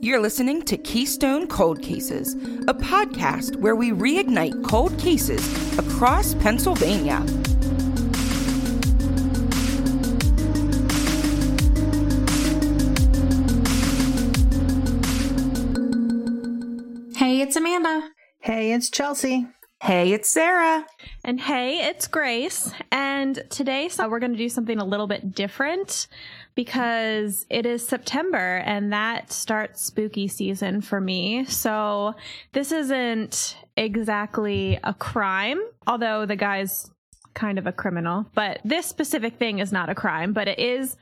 You're listening to Keystone Cold Cases, a podcast where we reignite cold cases across Pennsylvania. Hey, it's Amanda. Hey, it's Chelsea. Hey, it's Sarah. And hey, it's Grace. And today so we're going to do something a little bit different because it is September and that starts spooky season for me. So this isn't exactly a crime, although the guy's kind of a criminal, but this specific thing is not a crime, but it is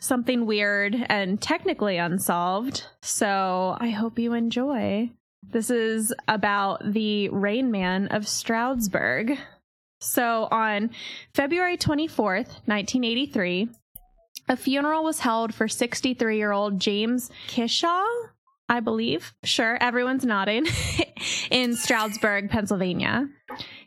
something weird and technically unsolved. So I hope you enjoy. This is about the Rain Man of Stroudsburg. So on February 24th, 1983, a funeral was held for 63 year old James Kishaw, I believe. Sure, everyone's nodding. in Stroudsburg, Pennsylvania.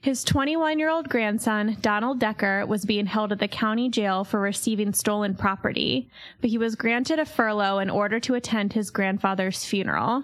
His 21 year old grandson, Donald Decker, was being held at the county jail for receiving stolen property, but he was granted a furlough in order to attend his grandfather's funeral.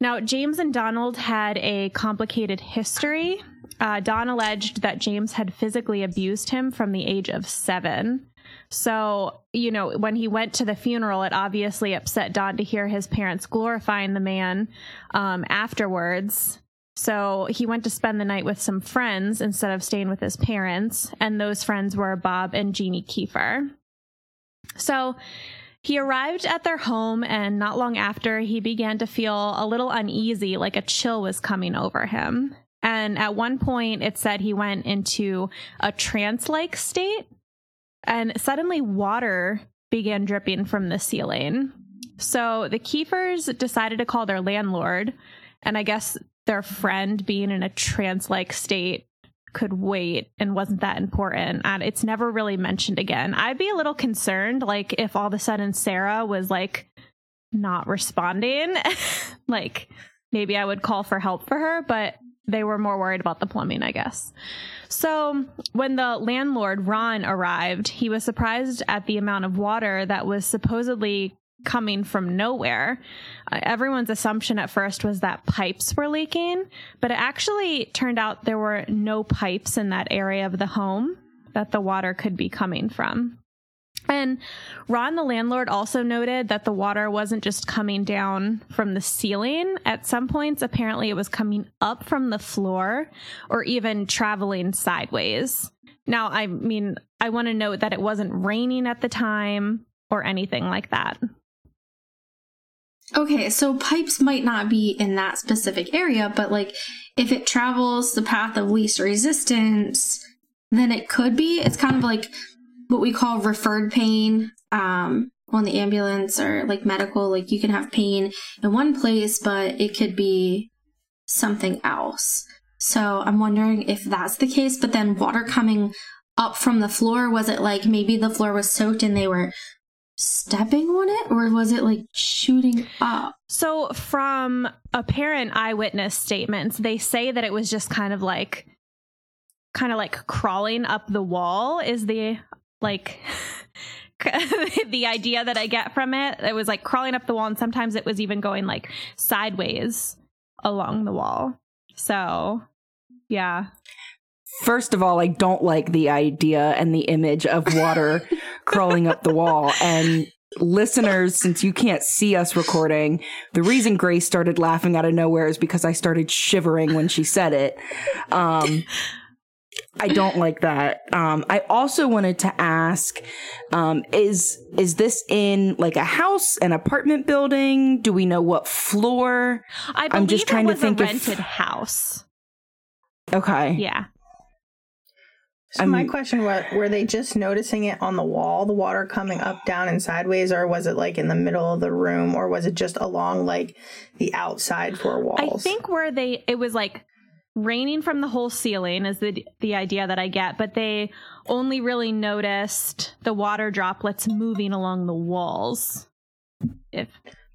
Now, James and Donald had a complicated history. Uh, Don alleged that James had physically abused him from the age of seven. So, you know, when he went to the funeral, it obviously upset Don to hear his parents glorifying the man um, afterwards. So he went to spend the night with some friends instead of staying with his parents, and those friends were Bob and Jeannie Kiefer. So he arrived at their home, and not long after, he began to feel a little uneasy, like a chill was coming over him. And at one point, it said he went into a trance like state, and suddenly water began dripping from the ceiling. So the Kiefers decided to call their landlord, and I guess their friend being in a trance like state could wait and wasn't that important. And it's never really mentioned again. I'd be a little concerned, like, if all of a sudden Sarah was like not responding, like maybe I would call for help for her, but they were more worried about the plumbing, I guess. So when the landlord, Ron, arrived, he was surprised at the amount of water that was supposedly coming from nowhere. Uh, everyone's assumption at first was that pipes were leaking, but it actually turned out there were no pipes in that area of the home that the water could be coming from. And Ron, the landlord, also noted that the water wasn't just coming down from the ceiling. At some points, apparently, it was coming up from the floor or even traveling sideways. Now, I mean, I want to note that it wasn't raining at the time or anything like that. Okay, so pipes might not be in that specific area, but like if it travels the path of least resistance, then it could be. It's kind of like what we call referred pain um, on the ambulance or like medical. Like you can have pain in one place, but it could be something else. So I'm wondering if that's the case, but then water coming up from the floor, was it like maybe the floor was soaked and they were stepping on it or was it like shooting up? So, from apparent eyewitness statements, they say that it was just kind of like, kind of like crawling up the wall, is the like. the idea that I get from it, it was like crawling up the wall, and sometimes it was even going like sideways along the wall. So, yeah. First of all, I don't like the idea and the image of water crawling up the wall. And listeners, since you can't see us recording, the reason Grace started laughing out of nowhere is because I started shivering when she said it. Um, I don't like that. Um, I also wanted to ask, um, is is this in like a house, an apartment building? Do we know what floor? I am just trying to think of a rented if... house. Okay. Yeah. So I'm, my question was were they just noticing it on the wall, the water coming up, down, and sideways, or was it like in the middle of the room, or was it just along like the outside four walls? I think where they it was like raining from the whole ceiling is the the idea that I get, but they only really noticed the water droplets moving along the walls. If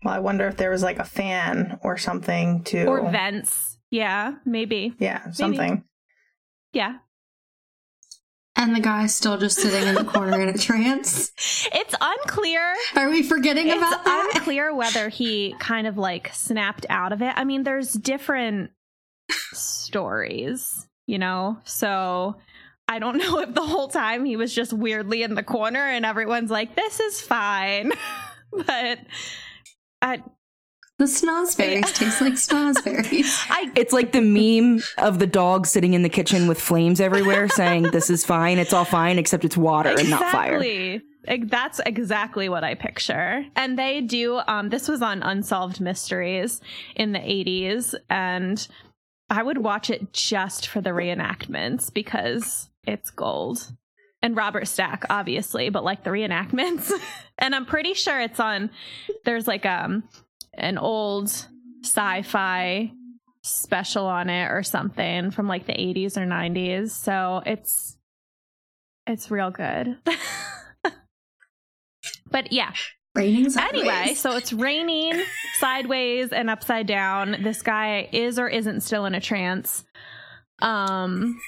well, I wonder if there was like a fan or something to or vents. Yeah, maybe. Yeah, something. Maybe. Yeah, And the guy's still just sitting in the corner in a trance. It's unclear. Are we forgetting it's about that? unclear whether he kind of like snapped out of it. I mean, there's different stories, you know? So I don't know if the whole time he was just weirdly in the corner and everyone's like, this is fine. but I, the snozberries taste like snozberries. I, it's like the meme of the dog sitting in the kitchen with flames everywhere saying, This is fine. It's all fine, except it's water exactly. and not fire. That's exactly what I picture. And they do, um, this was on Unsolved Mysteries in the 80s. And I would watch it just for the reenactments because it's gold. And Robert Stack, obviously, but like the reenactments. and I'm pretty sure it's on, there's like um an old sci-fi special on it or something from like the 80s or 90s. So it's it's real good. but yeah. Raining sideways. Anyway, so it's raining sideways and upside down. This guy is or isn't still in a trance. Um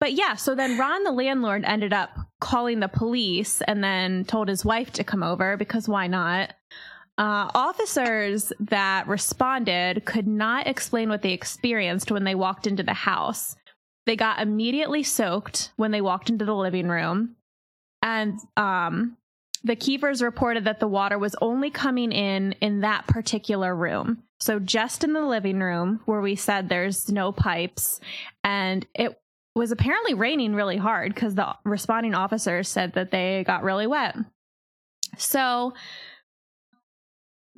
but yeah, so then Ron, the landlord, ended up calling the police and then told his wife to come over because why not? Uh, officers that responded could not explain what they experienced when they walked into the house. They got immediately soaked when they walked into the living room. And um, the Kiefers reported that the water was only coming in in that particular room. So just in the living room where we said there's no pipes. And it was apparently raining really hard because the responding officers said that they got really wet. So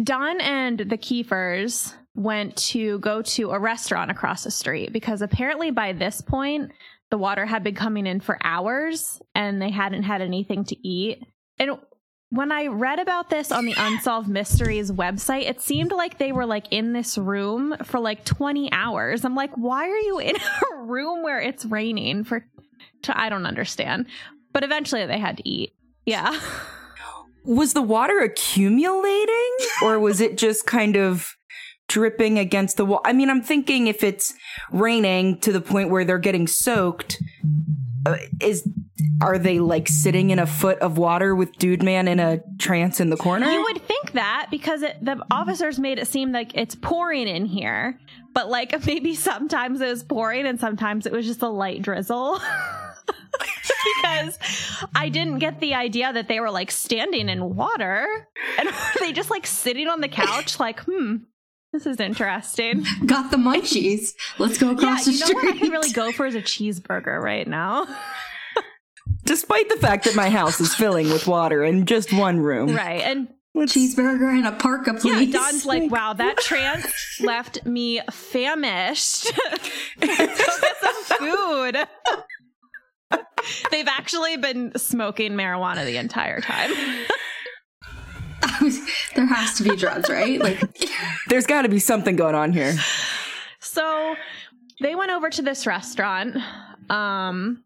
Don and the Kiefers went to go to a restaurant across the street because apparently by this point, the water had been coming in for hours and they hadn't had anything to eat. And when I read about this on the Unsolved Mysteries website, it seemed like they were like in this room for like 20 hours. I'm like, why are you in a room where it's raining for, to, I don't understand. But eventually they had to eat. Yeah. was the water accumulating or was it just kind of dripping against the wall? I mean, I'm thinking if it's raining to the point where they're getting soaked, uh, is are they like sitting in a foot of water with Dude Man in a trance in the corner? You would think that because it, the officers made it seem like it's pouring in here, but like maybe sometimes it was pouring and sometimes it was just a light drizzle. because I didn't get the idea that they were like standing in water and they just like sitting on the couch, like, hmm, this is interesting. Got the munchies. Let's go across yeah, the street. You know what I can really go for is a cheeseburger right now. Despite the fact that my house is filling with water in just one room. Right. And cheeseburger and a parka, please. Yeah, Don's like, wow, that trance left me famished. Go get some food. They've actually been smoking marijuana the entire time. there has to be drugs, right? Like there's got to be something going on here. So they went over to this restaurant. Um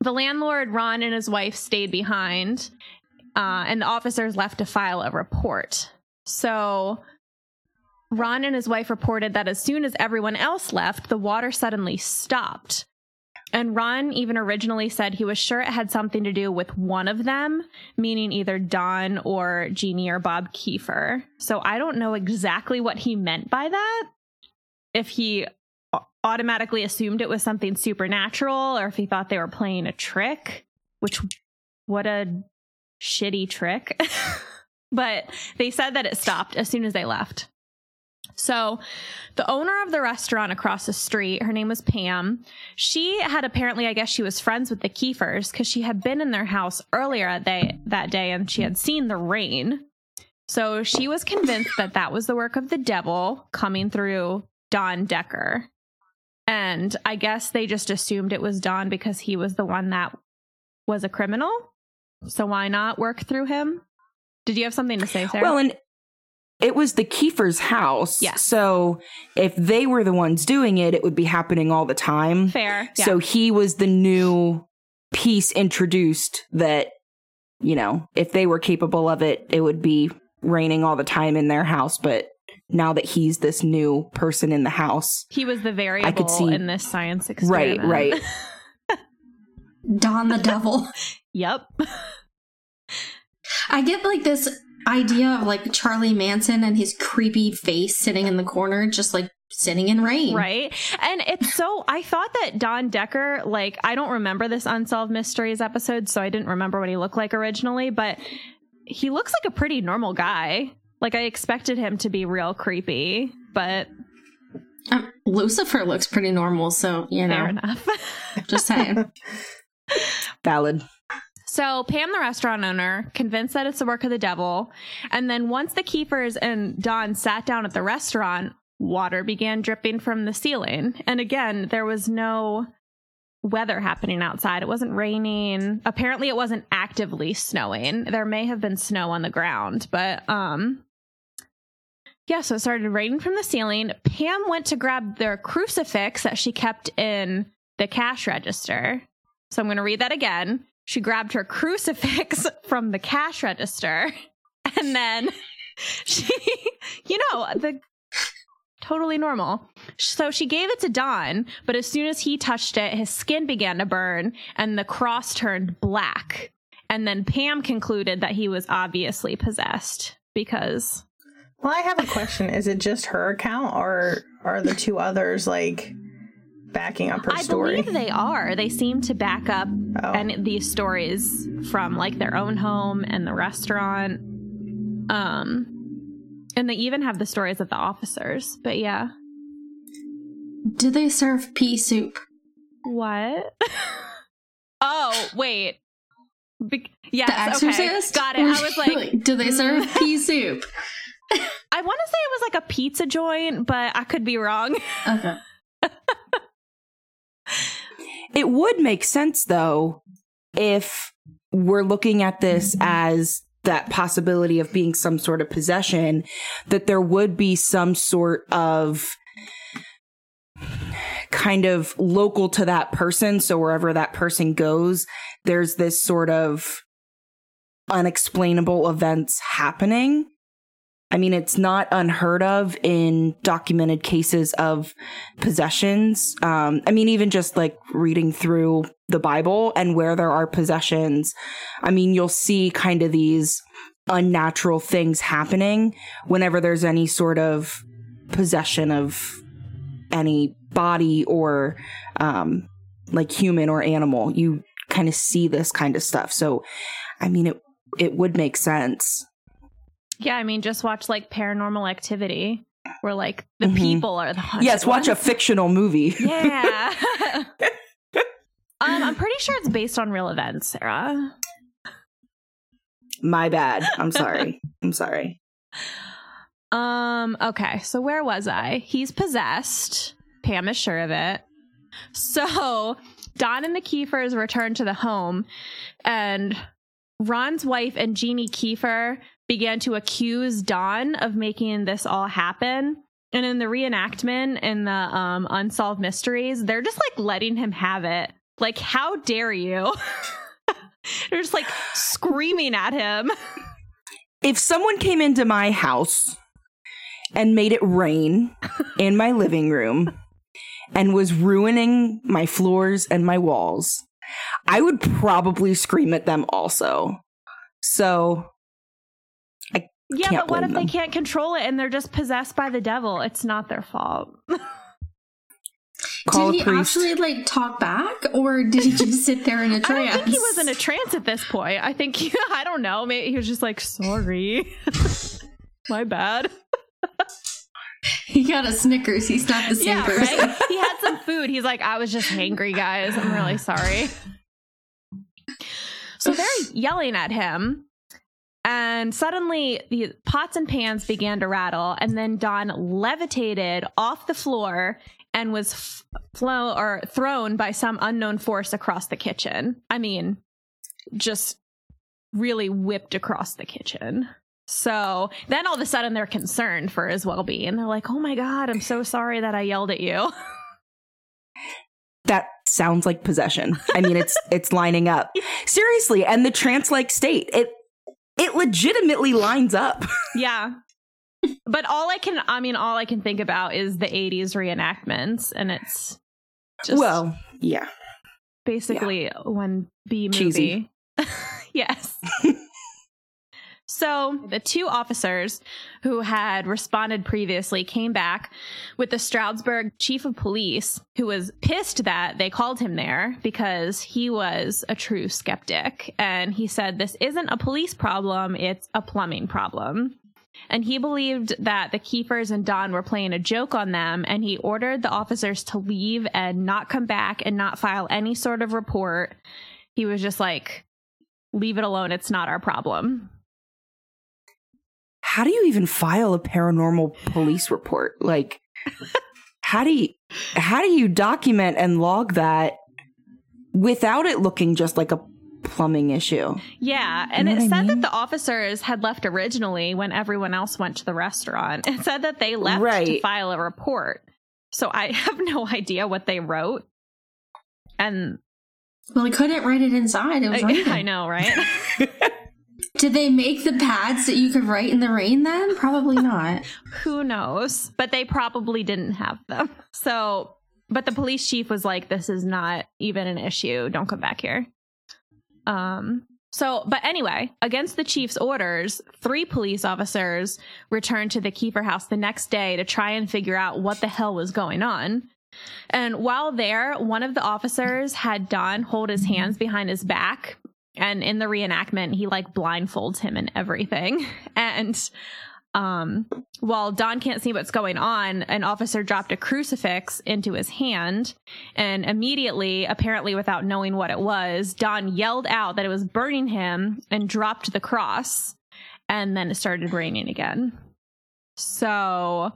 the landlord Ron and his wife stayed behind. Uh, and the officers left to file a report. So Ron and his wife reported that as soon as everyone else left, the water suddenly stopped. And Ron even originally said he was sure it had something to do with one of them, meaning either Don or Jeannie or Bob Kiefer. So I don't know exactly what he meant by that. If he automatically assumed it was something supernatural or if he thought they were playing a trick, which what a shitty trick. but they said that it stopped as soon as they left. So, the owner of the restaurant across the street, her name was Pam. She had apparently, I guess she was friends with the Kiefers because she had been in their house earlier they, that day and she had seen the rain. So, she was convinced that that was the work of the devil coming through Don Decker. And I guess they just assumed it was Don because he was the one that was a criminal. So, why not work through him? Did you have something to say, Sarah? Well, and it was the Kiefer's house. Yeah. So if they were the ones doing it, it would be happening all the time. Fair. Yeah. So he was the new piece introduced that, you know, if they were capable of it, it would be raining all the time in their house. But now that he's this new person in the house, he was the variable I could see, in this science experiment. Right, right. Don the Devil. yep. I get like this idea of like Charlie Manson and his creepy face sitting in the corner, just like sitting in rain. Right. And it's so, I thought that Don Decker, like, I don't remember this Unsolved Mysteries episode, so I didn't remember what he looked like originally, but he looks like a pretty normal guy. Like, I expected him to be real creepy, but. Um, Lucifer looks pretty normal, so, you know. Fair enough. just saying. Valid. So Pam, the restaurant owner, convinced that it's the work of the devil. And then once the Kiefers and Don sat down at the restaurant, water began dripping from the ceiling. And again, there was no weather happening outside. It wasn't raining. Apparently it wasn't actively snowing. There may have been snow on the ground, but um yeah, so it started raining from the ceiling. Pam went to grab their crucifix that she kept in the cash register. So I'm going to read that again she grabbed her crucifix from the cash register and then she, you know, the totally normal. So she gave it to Don, but as soon as he touched it, his skin began to burn and the cross turned black. And then Pam concluded that he was obviously possessed because. Well, I have a question. Is it just her account or are the two others like backing up her I story? I believe they are. They seem to back up oh. and these stories from like their own home and the restaurant. Um and they even have the stories of the officers. But yeah. Do they serve pea soup? What? oh, wait. Be- yes, okay. Got it. I was like, do they serve pea soup? I want to say it was like a pizza joint, but I could be wrong. Okay. It would make sense though if we're looking at this as that possibility of being some sort of possession, that there would be some sort of kind of local to that person. So wherever that person goes, there's this sort of unexplainable events happening. I mean, it's not unheard of in documented cases of possessions. Um, I mean, even just like reading through the Bible and where there are possessions, I mean, you'll see kind of these unnatural things happening whenever there's any sort of possession of any body or um, like human or animal. You kind of see this kind of stuff. So, I mean, it it would make sense. Yeah, I mean, just watch like Paranormal Activity, where like the mm-hmm. people are the yes. Watch ones. a fictional movie. Yeah. um, I'm pretty sure it's based on real events, Sarah. My bad. I'm sorry. I'm sorry. Um. Okay. So where was I? He's possessed. Pam is sure of it. So Don and the Kiefers return to the home, and Ron's wife and Jeannie Kiefer began to accuse Don of making this all happen. And in the reenactment in the um, Unsolved Mysteries, they're just like letting him have it. Like, how dare you? they're just like screaming at him. If someone came into my house and made it rain in my living room and was ruining my floors and my walls, I would probably scream at them also. So yeah, but what if them. they can't control it and they're just possessed by the devil? It's not their fault. did he actually like talk back, or did he just sit there in a trance? I think he was in a trance at this point. I think he, I don't know. Maybe he was just like, "Sorry, my bad." he got a Snickers. He's not the same yeah, person. Right? he had some food. He's like, "I was just hangry, guys. I'm really sorry." So they're yelling at him and suddenly the pots and pans began to rattle, and then Don levitated off the floor and was f- flown or thrown by some unknown force across the kitchen. I mean, just really whipped across the kitchen. So then all of a sudden they're concerned for his well being. They're like, oh my God, I'm so sorry that I yelled at you. That sounds like possession. I mean, it's it's lining up. Seriously, and the trance like state. It it legitimately lines up. yeah. But all I can, I mean, all I can think about is the 80s reenactments, and it's just. Well, yeah. Basically, yeah. one B movie. Yes. So the two officers who had responded previously came back with the Stroudsburg chief of police, who was pissed that they called him there because he was a true skeptic. And he said, This isn't a police problem, it's a plumbing problem. And he believed that the Kiefers and Don were playing a joke on them, and he ordered the officers to leave and not come back and not file any sort of report. He was just like, Leave it alone, it's not our problem how do you even file a paranormal police report? Like, how do you how do you document and log that without it looking just like a plumbing issue? Yeah, and you know it said mean? that the officers had left originally when everyone else went to the restaurant. It said that they left right. to file a report. So I have no idea what they wrote. And well, I couldn't write it inside. It was I, I know, right? Did they make the pads that you could write in the rain then? Probably not. Who knows? But they probably didn't have them. So, but the police chief was like, this is not even an issue. Don't come back here. Um, so, but anyway, against the chief's orders, three police officers returned to the Kiefer house the next day to try and figure out what the hell was going on. And while there, one of the officers had Don hold his hands behind his back and in the reenactment he like blindfolds him and everything. And um while don can't see what's going on an officer dropped a crucifix into his hand. And immediately apparently without knowing what it was don yelled out that it was burning him and dropped the cross. And then it started raining again. So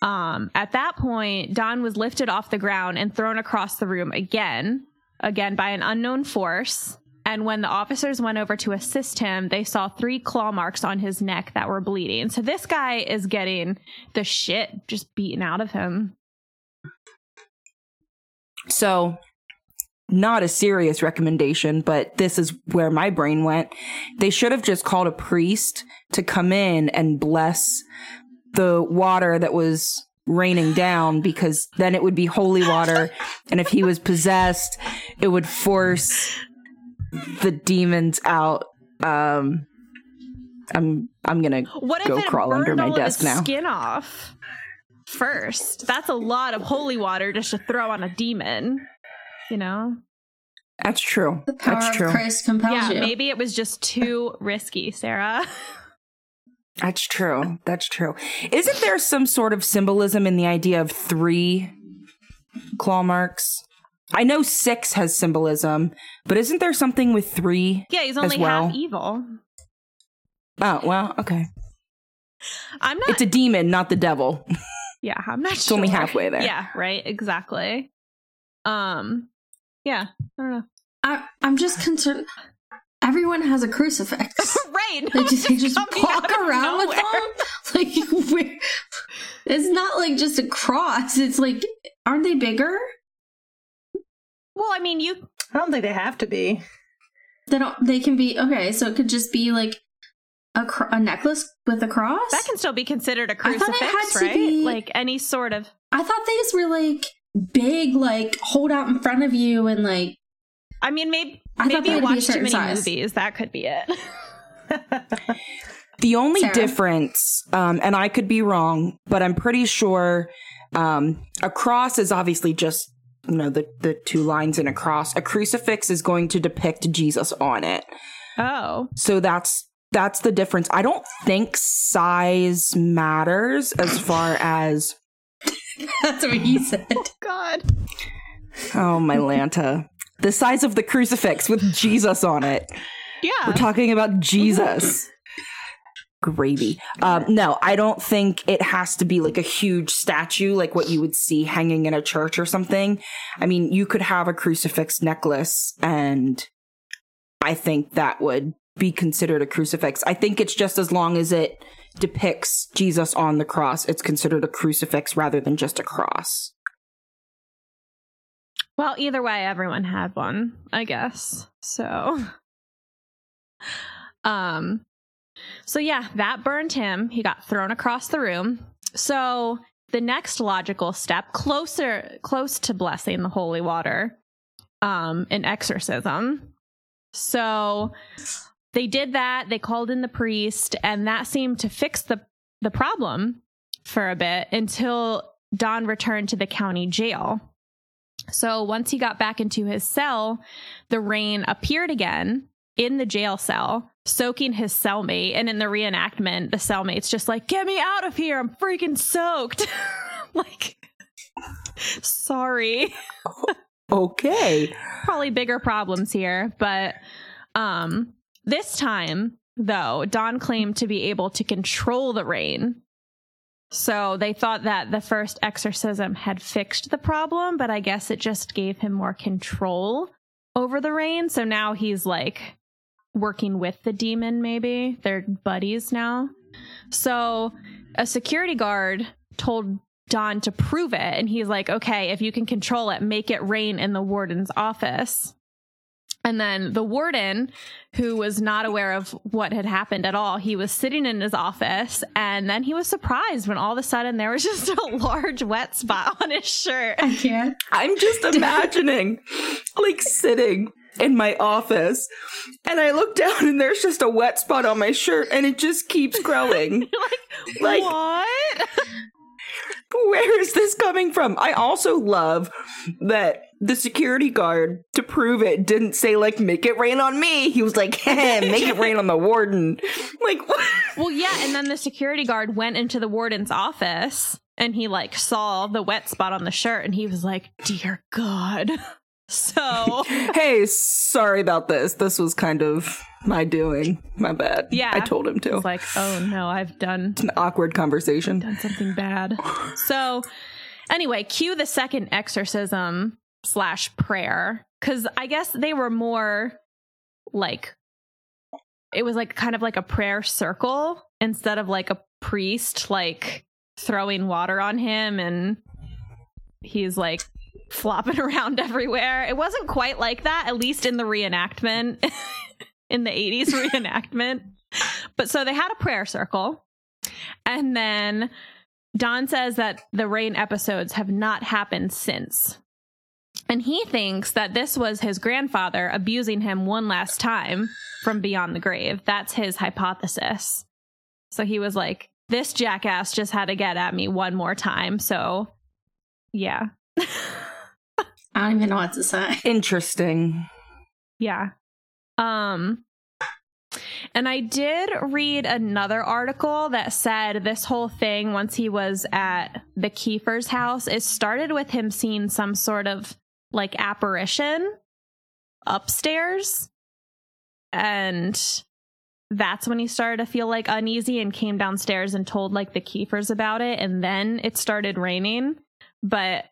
um at that point don was lifted off the ground and thrown across the room again again by an unknown force and when the officers went over to assist him, they saw three claw marks on his neck that were bleeding. So this guy is getting the shit just beaten out of him. So, not a serious recommendation, but this is where my brain went. They should have just called a priest to come in and bless the water that was raining down because then it would be holy water. And if he was possessed, it would force the demons out. Um, I'm I'm gonna what go crawl under my desk now. Skin off first. That's a lot of holy water just to throw on a demon. You know. That's true. The power That's true. of Christ compels yeah, you. maybe it was just too risky, Sarah. That's true. That's true. Isn't there some sort of symbolism in the idea of three claw marks? I know six has symbolism, but isn't there something with three? Yeah, he's only well? half evil. Oh well, okay. I'm not. It's a demon, not the devil. Yeah, I'm not. it's sure. only halfway there. Yeah, right. Exactly. Um. Yeah, I don't know. I I'm just concerned. Everyone has a crucifix, right? No, they just, they just walk around with them. Like, it's not like just a cross. It's like, aren't they bigger? Well, I mean, you. I don't think they have to be. They don't. They can be okay. So it could just be like a, cr- a necklace with a cross. That can still be considered a crucifix, right? Be, like any sort of. I thought these were like big, like hold out in front of you and like. I mean, maybe I maybe you watch too many size. movies. That could be it. the only Sarah? difference, um, and I could be wrong, but I'm pretty sure um, a cross is obviously just you know the the two lines and a cross a crucifix is going to depict jesus on it. Oh. So that's that's the difference. I don't think size matters as far as that's what he said. Oh, god. Oh my lanta the size of the crucifix with jesus on it. Yeah. We're talking about jesus gravy. Um, no, I don't think it has to be like a huge statue, like what you would see hanging in a church or something. I mean, you could have a crucifix necklace, and I think that would be considered a crucifix. I think it's just as long as it depicts Jesus on the cross, it's considered a crucifix rather than just a cross. Well, either way, everyone had one, I guess. So, um, so yeah, that burned him. He got thrown across the room. So the next logical step, closer close to blessing the holy water, um, an exorcism. So they did that. They called in the priest, and that seemed to fix the the problem for a bit until Don returned to the county jail. So once he got back into his cell, the rain appeared again in the jail cell, soaking his cellmate. And in the reenactment, the cellmate's just like, Get me out of here. I'm freaking soaked. like, sorry. okay. Probably bigger problems here. But um, this time, though, Don claimed to be able to control the rain. So they thought that the first exorcism had fixed the problem, but I guess it just gave him more control over the rain. So now he's like working with the demon, maybe. They're buddies now. So a security guard told Don to prove it. And he's like, okay, if you can control it, make it rain in the warden's office. And then the warden, who was not aware of what had happened at all, he was sitting in his office and then he was surprised when all of a sudden there was just a large wet spot on his shirt. I can't. I'm just imagining like sitting in my office and I look down and there's just a wet spot on my shirt and it just keeps growing. like, like, what? where is this coming from? I also love that the security guard, to prove it, didn't say, like, make it rain on me. He was like, hey, make it rain on the warden. Like, what? Well, yeah. And then the security guard went into the warden's office and he, like, saw the wet spot on the shirt and he was like, dear God. So, hey, sorry about this. This was kind of my doing. My bad. Yeah. I told him to. It's like, oh no, I've done it's an awkward conversation. Done something bad. so, anyway, cue the second exorcism slash prayer because I guess they were more like it was like kind of like a prayer circle instead of like a priest like throwing water on him and he's like flopping around everywhere. It wasn't quite like that, at least in the reenactment, in the 80s reenactment. But so they had a prayer circle. And then Don says that the rain episodes have not happened since. And he thinks that this was his grandfather abusing him one last time from beyond the grave. That's his hypothesis. So he was like, this jackass just had to get at me one more time. So, yeah. I don't even know what to say. Interesting. Yeah. Um and I did read another article that said this whole thing once he was at the Kiefer's house, it started with him seeing some sort of like apparition upstairs. And that's when he started to feel like uneasy and came downstairs and told like the Kiefers about it. And then it started raining. But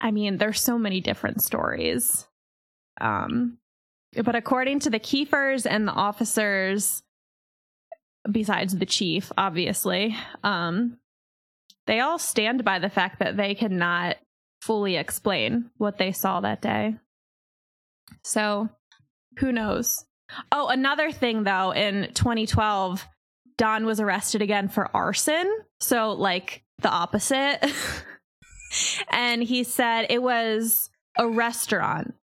I mean, there's so many different stories. Um, but according to the Kiefers and the officers, besides the chief, obviously, um, they all stand by the fact that they cannot fully explain what they saw that day. So, who knows? Oh, another thing though, in 2012, Don was arrested again for arson. So, like the opposite. and he said it was a restaurant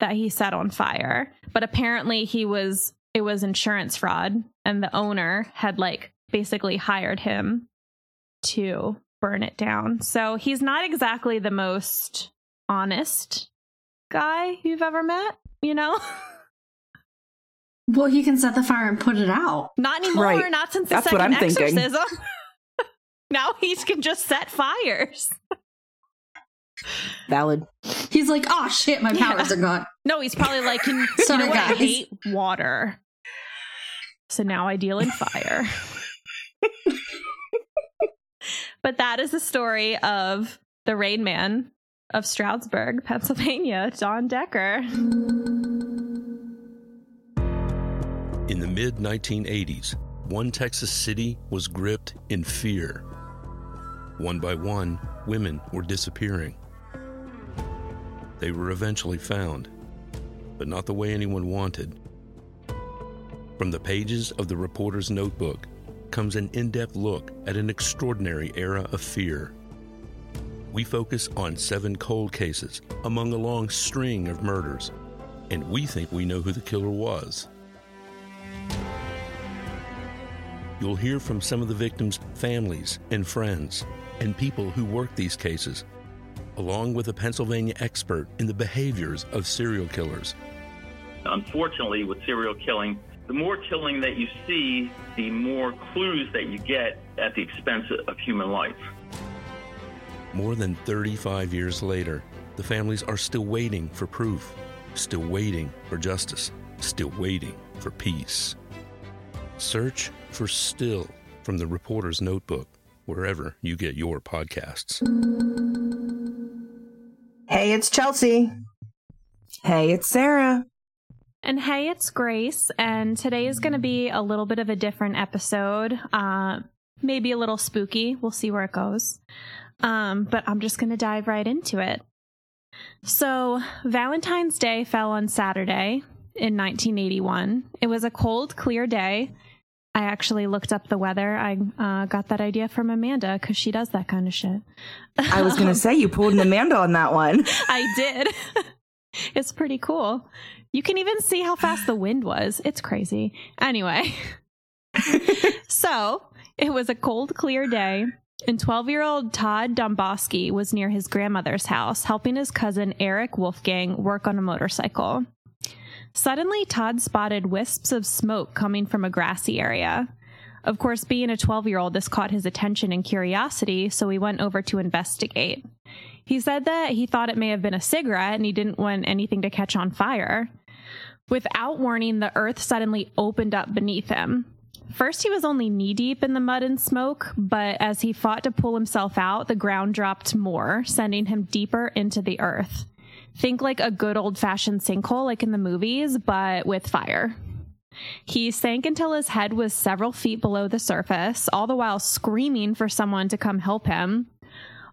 that he set on fire. But apparently he was it was insurance fraud and the owner had like basically hired him to burn it down. So he's not exactly the most honest guy you've ever met, you know? Well, he can set the fire and put it out. Not anymore, right. not since the That's second exorcism. now he can just set fires. Valid. He's like, oh shit, my powers yeah. are gone. No, he's probably like, Can, Sorry, you know what? I hate water. So now I deal in fire. but that is the story of the Rain Man of Stroudsburg, Pennsylvania, Don Decker. In the mid 1980s, one Texas city was gripped in fear. One by one, women were disappearing. They were eventually found, but not the way anyone wanted. From the pages of the reporter's notebook comes an in depth look at an extraordinary era of fear. We focus on seven cold cases among a long string of murders, and we think we know who the killer was. You'll hear from some of the victims' families and friends and people who worked these cases, along with a Pennsylvania expert in the behaviors of serial killers. Unfortunately, with serial killing, the more killing that you see, the more clues that you get at the expense of human life. More than 35 years later, the families are still waiting for proof, still waiting for justice, still waiting for peace. Search for Still from the Reporter's Notebook, wherever you get your podcasts. Hey, it's Chelsea. Hey, it's Sarah. And hey, it's Grace. And today is going to be a little bit of a different episode. Uh, maybe a little spooky. We'll see where it goes. Um, but I'm just going to dive right into it. So, Valentine's Day fell on Saturday in 1981. It was a cold, clear day. I actually looked up the weather. I uh, got that idea from Amanda because she does that kind of shit. I was going to say you pulled an Amanda on that one. I did. it's pretty cool. You can even see how fast the wind was. It's crazy. Anyway, so it was a cold, clear day, and 12 year old Todd Domboski was near his grandmother's house helping his cousin Eric Wolfgang work on a motorcycle. Suddenly, Todd spotted wisps of smoke coming from a grassy area. Of course, being a 12 year old, this caught his attention and curiosity, so he went over to investigate. He said that he thought it may have been a cigarette and he didn't want anything to catch on fire. Without warning, the earth suddenly opened up beneath him. First, he was only knee deep in the mud and smoke, but as he fought to pull himself out, the ground dropped more, sending him deeper into the earth. Think like a good old fashioned sinkhole, like in the movies, but with fire. He sank until his head was several feet below the surface, all the while screaming for someone to come help him.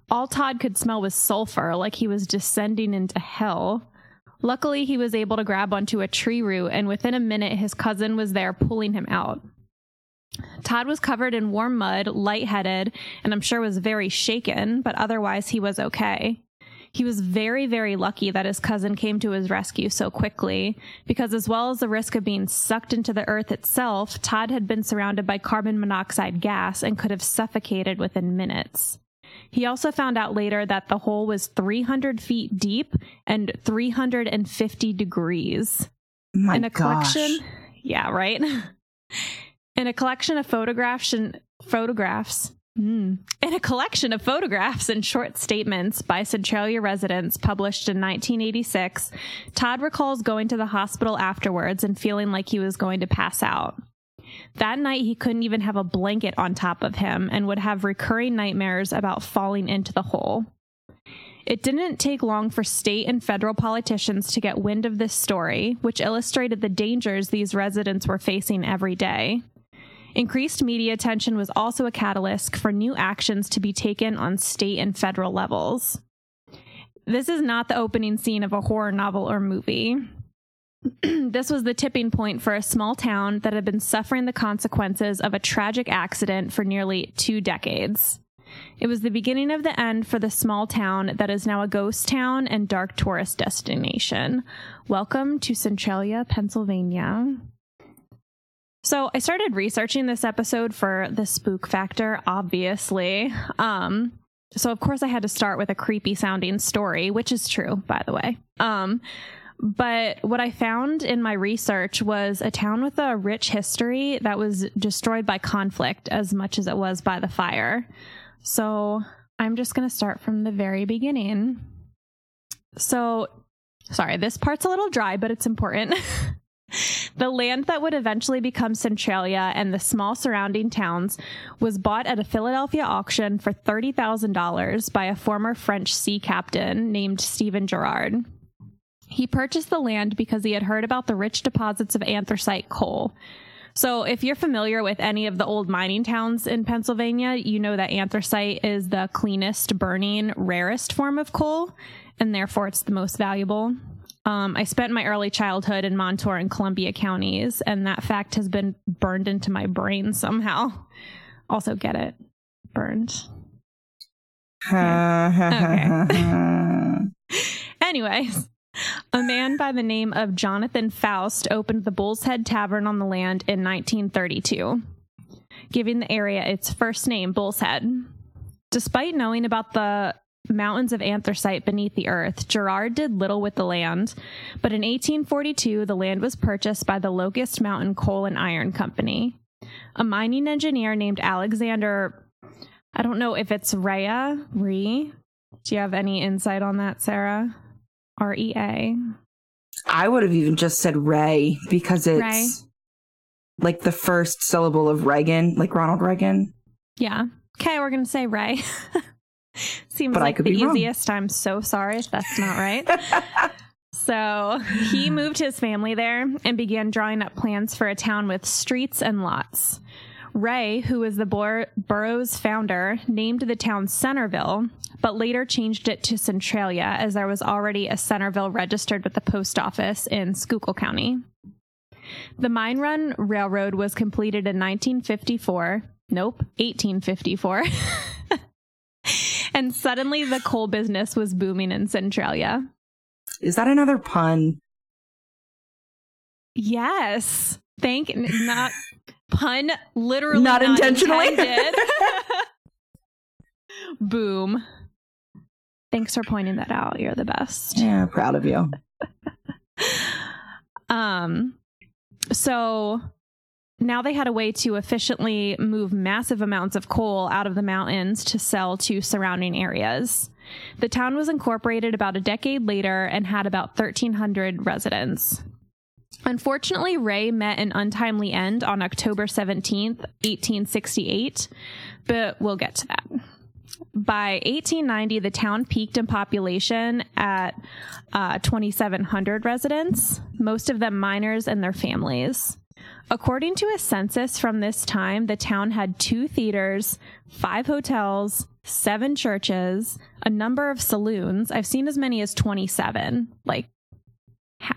All Todd could smell was sulfur, like he was descending into hell. Luckily, he was able to grab onto a tree root, and within a minute, his cousin was there pulling him out. Todd was covered in warm mud, lightheaded, and I'm sure was very shaken, but otherwise he was okay. He was very, very lucky that his cousin came to his rescue so quickly, because as well as the risk of being sucked into the earth itself, Todd had been surrounded by carbon monoxide gas and could have suffocated within minutes. He also found out later that the hole was 300 feet deep and 350 degrees. My in a gosh. collection, yeah, right. in a collection of photographs and photographs Mm. In a collection of photographs and short statements by Centralia residents published in 1986, Todd recalls going to the hospital afterwards and feeling like he was going to pass out. That night, he couldn't even have a blanket on top of him and would have recurring nightmares about falling into the hole. It didn't take long for state and federal politicians to get wind of this story, which illustrated the dangers these residents were facing every day. Increased media attention was also a catalyst for new actions to be taken on state and federal levels. This is not the opening scene of a horror novel or movie. this was the tipping point for a small town that had been suffering the consequences of a tragic accident for nearly two decades. It was the beginning of the end for the small town that is now a ghost town and dark tourist destination. Welcome to Centralia, Pennsylvania. So I started researching this episode for the spook factor, obviously. Um, so of course I had to start with a creepy sounding story, which is true, by the way. Um, but what I found in my research was a town with a rich history that was destroyed by conflict as much as it was by the fire. So I'm just going to start from the very beginning. So, sorry, this part's a little dry, but it's important. The land that would eventually become Centralia and the small surrounding towns was bought at a Philadelphia auction for $30,000 by a former French sea captain named Stephen Girard. He purchased the land because he had heard about the rich deposits of anthracite coal. So, if you're familiar with any of the old mining towns in Pennsylvania, you know that anthracite is the cleanest burning, rarest form of coal, and therefore it's the most valuable. Um, I spent my early childhood in Montour and Columbia counties, and that fact has been burned into my brain somehow. Also, get it burned. Anyways, a man by the name of Jonathan Faust opened the Bull's Head Tavern on the land in 1932, giving the area its first name, Bull's Head. Despite knowing about the mountains of anthracite beneath the earth, Girard did little with the land, but in 1842, the land was purchased by the Locust Mountain Coal and Iron Company. A mining engineer named Alexander, I don't know if it's Rea, Re. Do you have any insight on that, Sarah? R E A. I would have even just said Ray because it's Ray. like the first syllable of Reagan, like Ronald Reagan. Yeah. Okay, we're gonna say Ray. Seems But like the be wrong. easiest. I'm so sorry if that's not right. so he moved his family there and began drawing up plans for a town with streets and lots. Ray, who was the bor- borough's founder, named the town Centerville, but later changed it to Centralia as there was already a Centerville registered with the post office in Schuylkill County. The Mine Run Railroad was completed in 1954. Nope, 1854. and suddenly the coal business was booming in Centralia. Is that another pun? Yes. Thank not pun literally Not intentionally. Boom. Thanks for pointing that out. You're the best. Yeah, proud of you. Um, so now they had a way to efficiently move massive amounts of coal out of the mountains to sell to surrounding areas. The town was incorporated about a decade later and had about 1,300 residents. Unfortunately, Ray met an untimely end on October 17th, 1868, but we'll get to that. By 1890, the town peaked in population at uh, 2,700 residents, most of them miners and their families. According to a census from this time, the town had two theaters, five hotels, seven churches, a number of saloons. I've seen as many as 27. Like,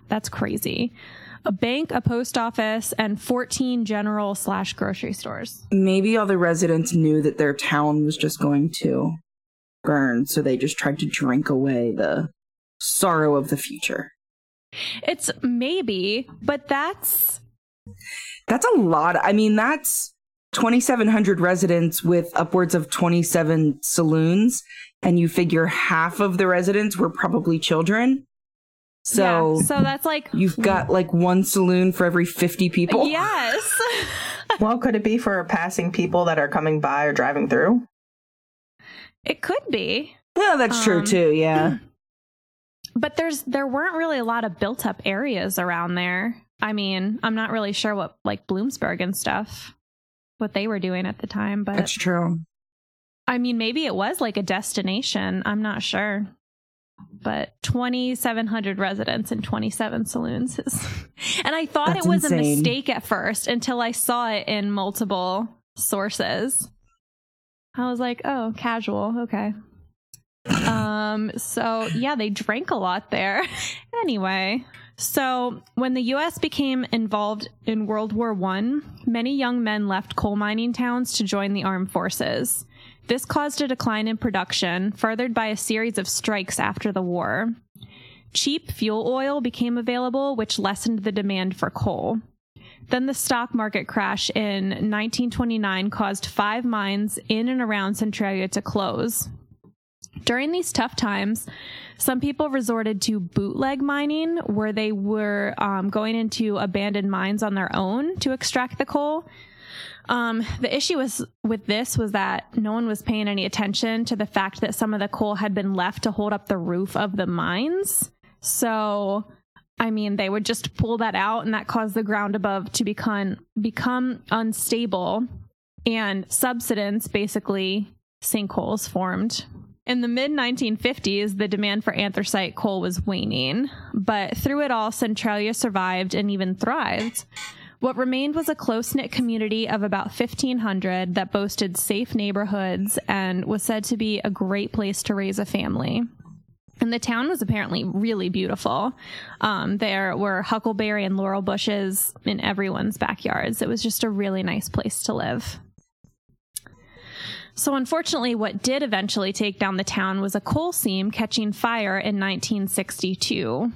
that's crazy. A bank, a post office, and 14 general slash grocery stores. Maybe all the residents knew that their town was just going to burn, so they just tried to drink away the sorrow of the future. It's maybe, but that's That's a lot. I mean, that's 2,700 residents with upwards of 27 saloons, and you figure half of the residents were probably children. So, yeah, so that's like you've got like one saloon for every 50 people. yes. Well, could it be for passing people that are coming by or driving through? it could be. Yeah, that's true Um, too. Yeah. But there's there weren't really a lot of built up areas around there. I mean, I'm not really sure what like Bloomsburg and stuff what they were doing at the time, but That's true. I mean, maybe it was like a destination. I'm not sure. But 2,700 residents and 27 saloons is. and I thought That's it was a mistake at first until I saw it in multiple sources. I was like, oh, casual. Okay. Um, so yeah, they drank a lot there. anyway, so when the US became involved in World War I, many young men left coal mining towns to join the armed forces. This caused a decline in production, furthered by a series of strikes after the war. Cheap fuel oil became available, which lessened the demand for coal. Then the stock market crash in 1929 caused five mines in and around Centralia to close. During these tough times, some people resorted to bootleg mining, where they were um, going into abandoned mines on their own to extract the coal. Um, the issue was with this was that no one was paying any attention to the fact that some of the coal had been left to hold up the roof of the mines. So, I mean, they would just pull that out, and that caused the ground above to become become unstable, and subsidence basically sinkholes formed. In the mid 1950s, the demand for anthracite coal was waning, but through it all, Centralia survived and even thrived. What remained was a close knit community of about 1,500 that boasted safe neighborhoods and was said to be a great place to raise a family. And the town was apparently really beautiful. Um, there were huckleberry and laurel bushes in everyone's backyards. It was just a really nice place to live. So, unfortunately, what did eventually take down the town was a coal seam catching fire in 1962.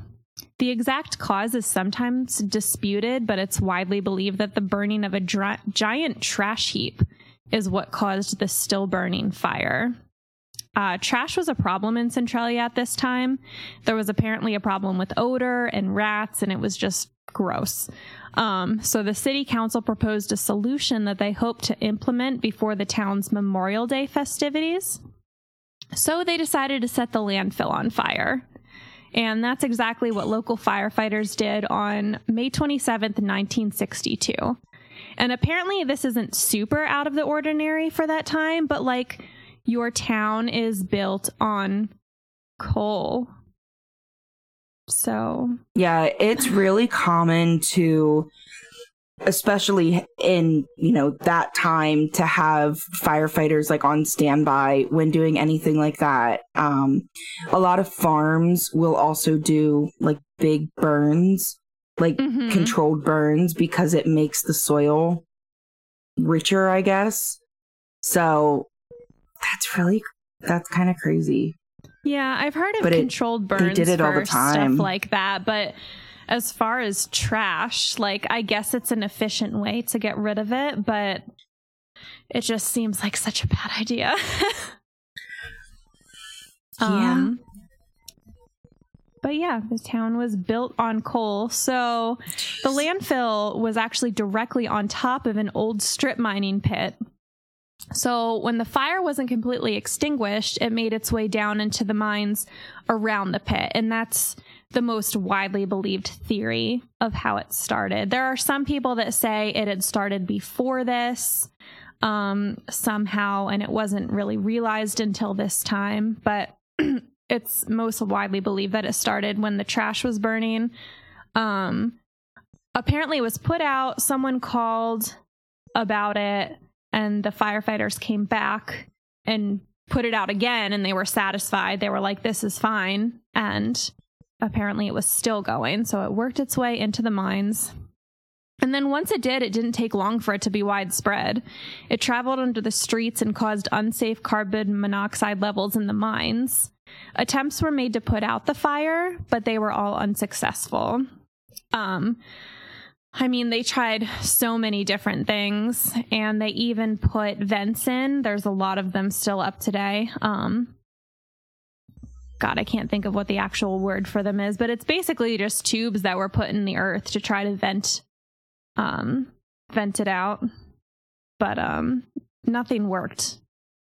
The exact cause is sometimes disputed, but it's widely believed that the burning of a dry- giant trash heap is what caused the still burning fire. Uh, trash was a problem in Centralia at this time. There was apparently a problem with odor and rats, and it was just gross. Um, so the city council proposed a solution that they hoped to implement before the town's Memorial Day festivities. So they decided to set the landfill on fire. And that's exactly what local firefighters did on May 27th, 1962. And apparently, this isn't super out of the ordinary for that time, but like your town is built on coal. So, yeah, it's really common to especially in, you know, that time to have firefighters like on standby when doing anything like that. Um a lot of farms will also do like big burns, like mm-hmm. controlled burns because it makes the soil richer, I guess. So that's really that's kind of crazy. Yeah, I've heard of but controlled it, burns they did it all the time. stuff like that, but as far as trash, like I guess it's an efficient way to get rid of it, but it just seems like such a bad idea. yeah. Um, but yeah, the town was built on coal. So the landfill was actually directly on top of an old strip mining pit so when the fire wasn't completely extinguished, it made its way down into the mines around the pit. And that's the most widely believed theory of how it started. There are some people that say it had started before this um, somehow, and it wasn't really realized until this time. But it's most widely believed that it started when the trash was burning. Um, apparently, it was put out. Someone called about it and the firefighters came back and put it out again and they were satisfied. They were like, this is fine. And apparently it was still going. So it worked its way into the mines. And then once it did, it didn't take long for it to be widespread. It traveled under the streets and caused unsafe carbon monoxide levels in the mines. Attempts were made to put out the fire, but they were all unsuccessful. Um, I mean, they tried so many different things and they even put vents in. There's a lot of them still up today. Um, God, I can't think of what the actual word for them is, but it's basically just tubes that were put in the earth to try to vent, um, vent it out. But, um, nothing worked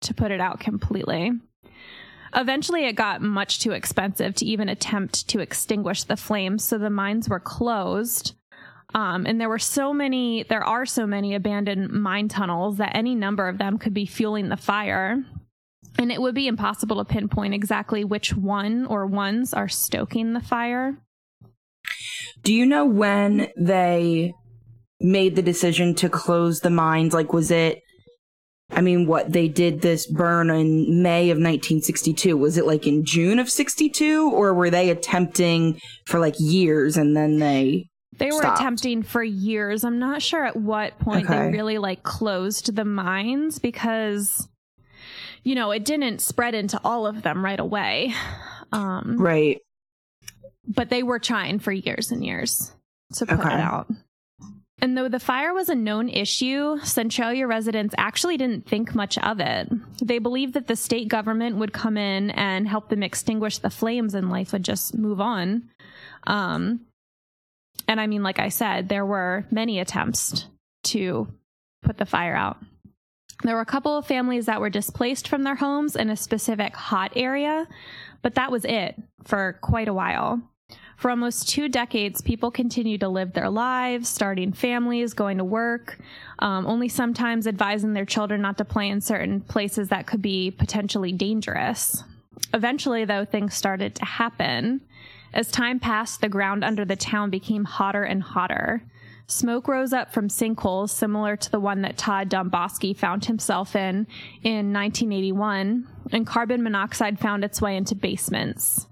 to put it out completely. Eventually, it got much too expensive to even attempt to extinguish the flames, so the mines were closed um, and there were so many, there are so many abandoned mine tunnels that any number of them could be fueling the fire. And it would be impossible to pinpoint exactly which one or ones are stoking the fire. Do you know when they made the decision to close the mines? Like, was it, I mean, what they did this burn in May of 1962? Was it like in June of 62 or were they attempting for like years and then they they were stopped. attempting for years. I'm not sure at what point okay. they really like closed the mines because you know, it didn't spread into all of them right away. Um Right. But they were trying for years and years to put okay. it out. And though the fire was a known issue, Centralia residents actually didn't think much of it. They believed that the state government would come in and help them extinguish the flames and life would just move on. Um, and I mean, like I said, there were many attempts to put the fire out. There were a couple of families that were displaced from their homes in a specific hot area, but that was it for quite a while. For almost two decades, people continued to live their lives, starting families, going to work, um, only sometimes advising their children not to play in certain places that could be potentially dangerous. Eventually, though, things started to happen. As time passed, the ground under the town became hotter and hotter. Smoke rose up from sinkholes similar to the one that Todd Domboski found himself in in 1981, and carbon monoxide found its way into basements.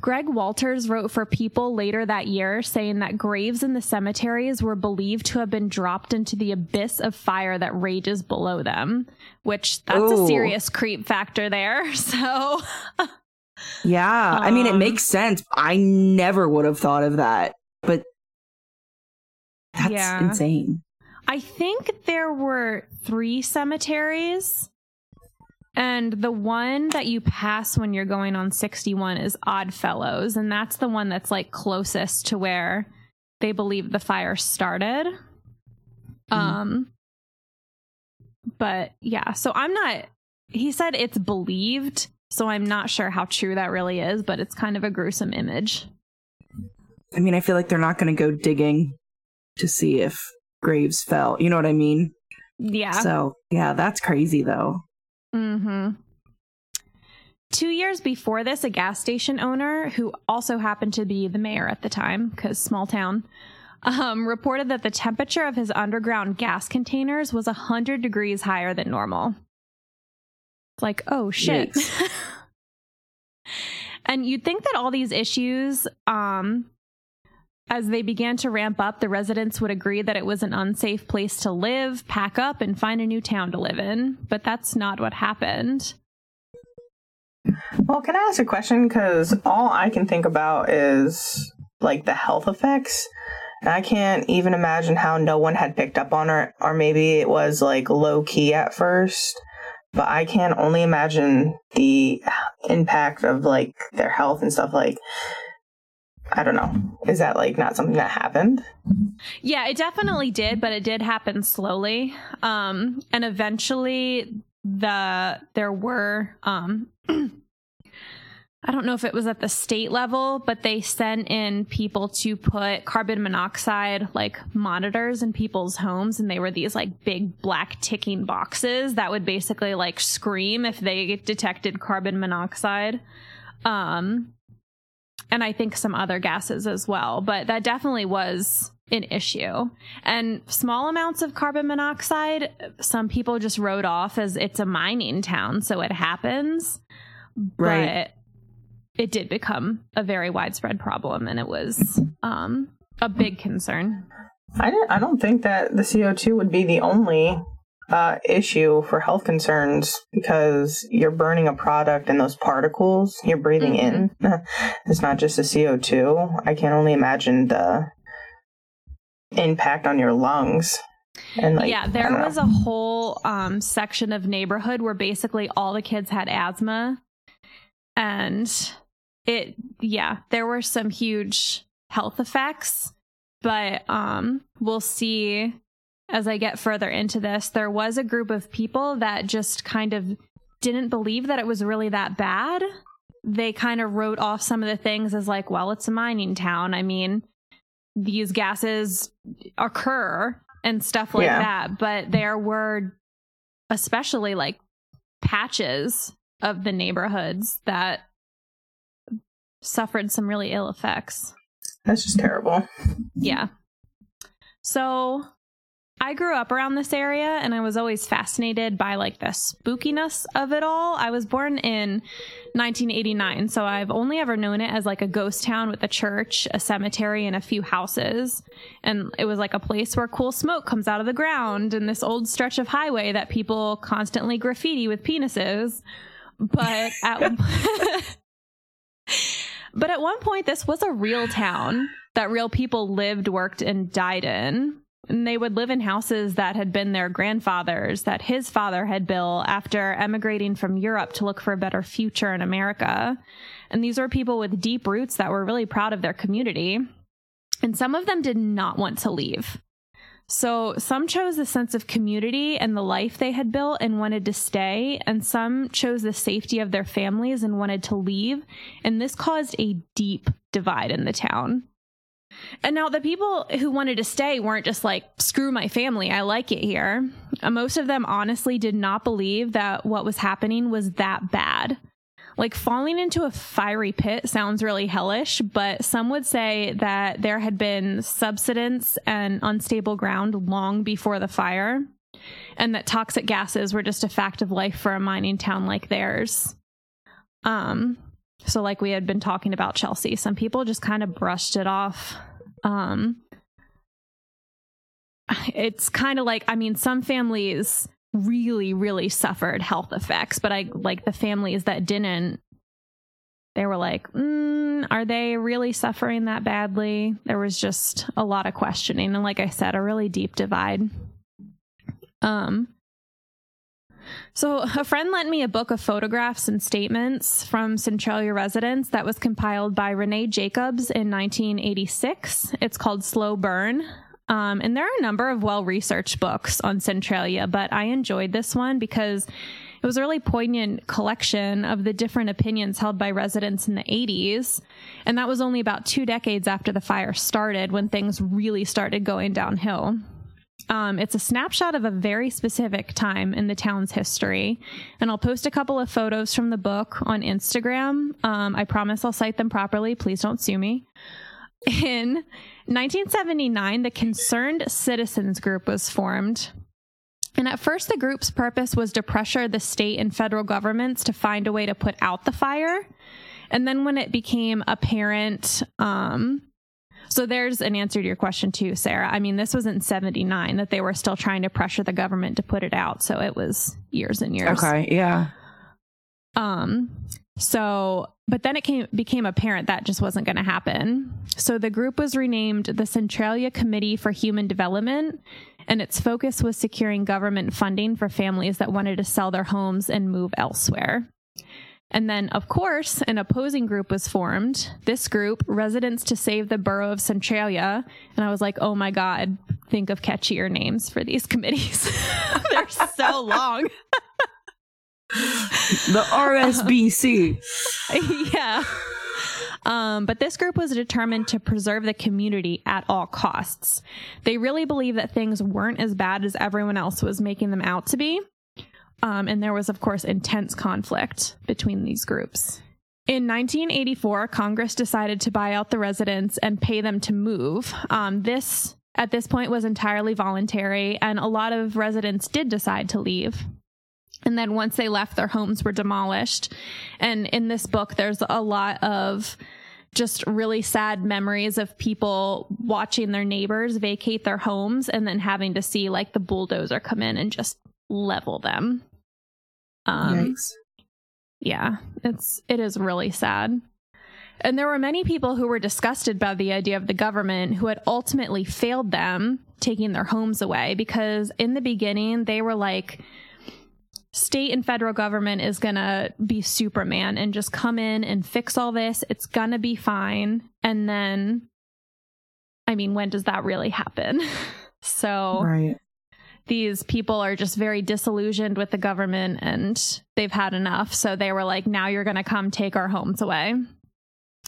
Greg Walters wrote for People later that year saying that graves in the cemeteries were believed to have been dropped into the abyss of fire that rages below them, which that's Ooh. a serious creep factor there. So Yeah, um, I mean it um, makes sense. I never would have thought of that. But that's yeah. insane. I think there were 3 cemeteries and the one that you pass when you're going on 61 is Oddfellows. And that's the one that's like closest to where they believe the fire started. Mm-hmm. Um, but yeah, so I'm not, he said it's believed. So I'm not sure how true that really is, but it's kind of a gruesome image. I mean, I feel like they're not going to go digging to see if graves fell. You know what I mean? Yeah. So, yeah, that's crazy though. Mm-hmm. Two years before this, a gas station owner, who also happened to be the mayor at the time, because small town, um, reported that the temperature of his underground gas containers was 100 degrees higher than normal. Like, oh shit. and you'd think that all these issues um, as they began to ramp up, the residents would agree that it was an unsafe place to live, pack up, and find a new town to live in. But that's not what happened. Well, can I ask a question? Because all I can think about is like the health effects. And I can't even imagine how no one had picked up on it, or maybe it was like low key at first. But I can only imagine the impact of like their health and stuff. Like, I don't know. Is that like not something that happened? Yeah, it definitely did, but it did happen slowly. Um and eventually the there were um I don't know if it was at the state level, but they sent in people to put carbon monoxide like monitors in people's homes. And they were these like big black ticking boxes that would basically like scream if they detected carbon monoxide. Um, and I think some other gases as well. But that definitely was an issue. And small amounts of carbon monoxide, some people just wrote off as it's a mining town, so it happens. Right. But it did become a very widespread problem and it was um, a big concern. I, I don't think that the CO2 would be the only uh, issue for health concerns because you're burning a product and those particles you're breathing mm-hmm. in. it's not just the CO2. I can only imagine the impact on your lungs. And like, yeah, there was a whole um, section of neighborhood where basically all the kids had asthma. And it, yeah, there were some huge health effects, but um, we'll see as I get further into this, there was a group of people that just kind of didn't believe that it was really that bad. They kind of wrote off some of the things as like, well, it's a mining town. I mean, these gases occur and stuff like yeah. that. But there were especially like patches of the neighborhoods that suffered some really ill effects. That's just terrible. Yeah. So I grew up around this area and I was always fascinated by like the spookiness of it all. I was born in 1989, so I've only ever known it as like a ghost town with a church, a cemetery, and a few houses. And it was like a place where cool smoke comes out of the ground and this old stretch of highway that people constantly graffiti with penises. But at But at one point this was a real town that real people lived, worked, and died in. And they would live in houses that had been their grandfather's, that his father had built after emigrating from Europe to look for a better future in America. And these were people with deep roots that were really proud of their community. And some of them did not want to leave. So some chose the sense of community and the life they had built and wanted to stay, and some chose the safety of their families and wanted to leave. And this caused a deep divide in the town. And now the people who wanted to stay weren't just like, screw my family, I like it here. Most of them honestly did not believe that what was happening was that bad. Like falling into a fiery pit sounds really hellish, but some would say that there had been subsidence and unstable ground long before the fire, and that toxic gases were just a fact of life for a mining town like theirs. Um, So, like we had been talking about Chelsea, some people just kind of brushed it off. Um, it's kind of like, I mean, some families really, really suffered health effects, but I like the families that didn't, they were like, mm, are they really suffering that badly? There was just a lot of questioning. And like I said, a really deep divide. Um, so, a friend lent me a book of photographs and statements from Centralia residents that was compiled by Renee Jacobs in 1986. It's called Slow Burn. Um, and there are a number of well researched books on Centralia, but I enjoyed this one because it was a really poignant collection of the different opinions held by residents in the 80s. And that was only about two decades after the fire started when things really started going downhill. Um, it's a snapshot of a very specific time in the town's history. And I'll post a couple of photos from the book on Instagram. Um, I promise I'll cite them properly. Please don't sue me. In 1979, the Concerned Citizens Group was formed. And at first, the group's purpose was to pressure the state and federal governments to find a way to put out the fire. And then, when it became apparent um, so there's an answer to your question too, Sarah. I mean, this was in 79 that they were still trying to pressure the government to put it out. So it was years and years. Okay. Yeah. Um, so, but then it came, became apparent that just wasn't going to happen. So the group was renamed the Centralia Committee for Human Development, and its focus was securing government funding for families that wanted to sell their homes and move elsewhere. And then, of course, an opposing group was formed. This group, Residents to Save the Borough of Centralia. And I was like, oh my God, think of catchier names for these committees. They're so long. the RSBC. yeah. Um, but this group was determined to preserve the community at all costs. They really believed that things weren't as bad as everyone else was making them out to be. Um, and there was, of course, intense conflict between these groups. In 1984, Congress decided to buy out the residents and pay them to move. Um, this, at this point, was entirely voluntary, and a lot of residents did decide to leave. And then once they left, their homes were demolished. And in this book, there's a lot of just really sad memories of people watching their neighbors vacate their homes and then having to see like the bulldozer come in and just level them. Um, Yikes. Yeah, it's it is really sad. And there were many people who were disgusted by the idea of the government who had ultimately failed them taking their homes away because in the beginning they were like state and federal government is going to be superman and just come in and fix all this it's going to be fine and then i mean when does that really happen so right these people are just very disillusioned with the government and they've had enough. So they were like, now you're going to come take our homes away.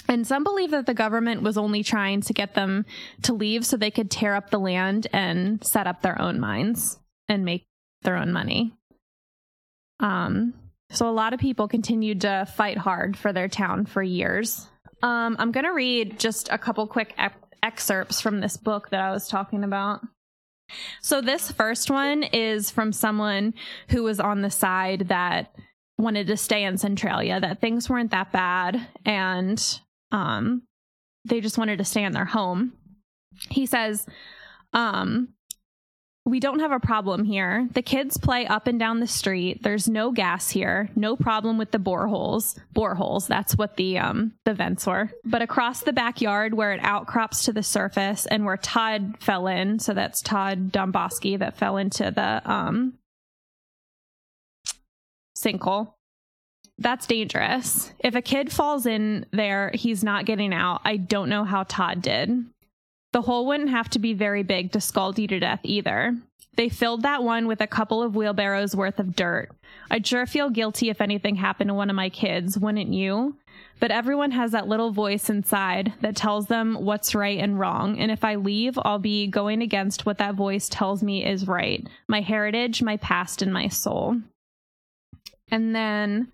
And some believe that the government was only trying to get them to leave so they could tear up the land and set up their own mines and make their own money. Um, so a lot of people continued to fight hard for their town for years. Um, I'm going to read just a couple quick excerpts from this book that I was talking about. So this first one is from someone who was on the side that wanted to stay in Centralia, that things weren't that bad and um they just wanted to stay in their home. He says, um, we don't have a problem here. The kids play up and down the street. There's no gas here. No problem with the boreholes. Boreholes, that's what the um the vents were. But across the backyard where it outcrops to the surface and where Todd fell in, so that's Todd Domboski that fell into the um sinkhole. That's dangerous. If a kid falls in there, he's not getting out. I don't know how Todd did. The hole wouldn't have to be very big to scald you to death either. They filled that one with a couple of wheelbarrows worth of dirt. I'd sure feel guilty if anything happened to one of my kids, wouldn't you? But everyone has that little voice inside that tells them what's right and wrong. And if I leave, I'll be going against what that voice tells me is right my heritage, my past, and my soul. And then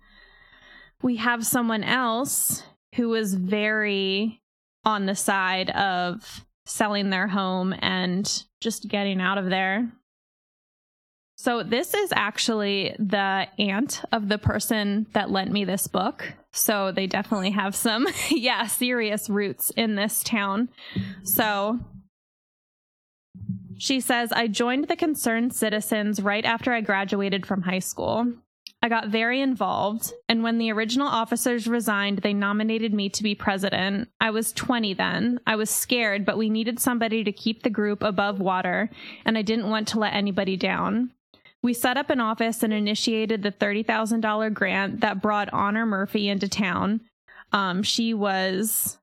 we have someone else who was very on the side of selling their home and just getting out of there. So, this is actually the aunt of the person that lent me this book. So, they definitely have some, yeah, serious roots in this town. So, she says, I joined the Concerned Citizens right after I graduated from high school. I got very involved, and when the original officers resigned, they nominated me to be president. I was 20 then. I was scared, but we needed somebody to keep the group above water, and I didn't want to let anybody down. We set up an office and initiated the $30,000 grant that brought Honor Murphy into town. Um, she was,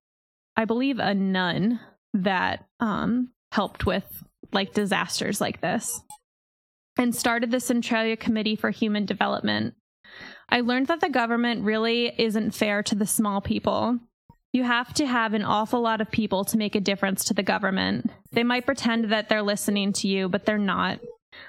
I believe, a nun that um, helped with like disasters like this and started the Centralia Committee for Human Development. I learned that the government really isn't fair to the small people. You have to have an awful lot of people to make a difference to the government. They might pretend that they're listening to you, but they're not.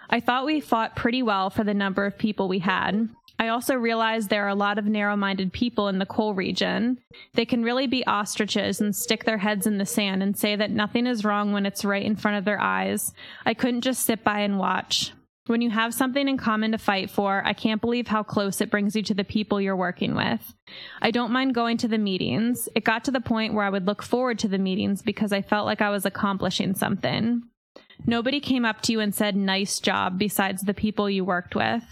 I thought we fought pretty well for the number of people we had. I also realized there are a lot of narrow minded people in the coal region. They can really be ostriches and stick their heads in the sand and say that nothing is wrong when it's right in front of their eyes. I couldn't just sit by and watch. When you have something in common to fight for, I can't believe how close it brings you to the people you're working with. I don't mind going to the meetings. It got to the point where I would look forward to the meetings because I felt like I was accomplishing something. Nobody came up to you and said, nice job, besides the people you worked with.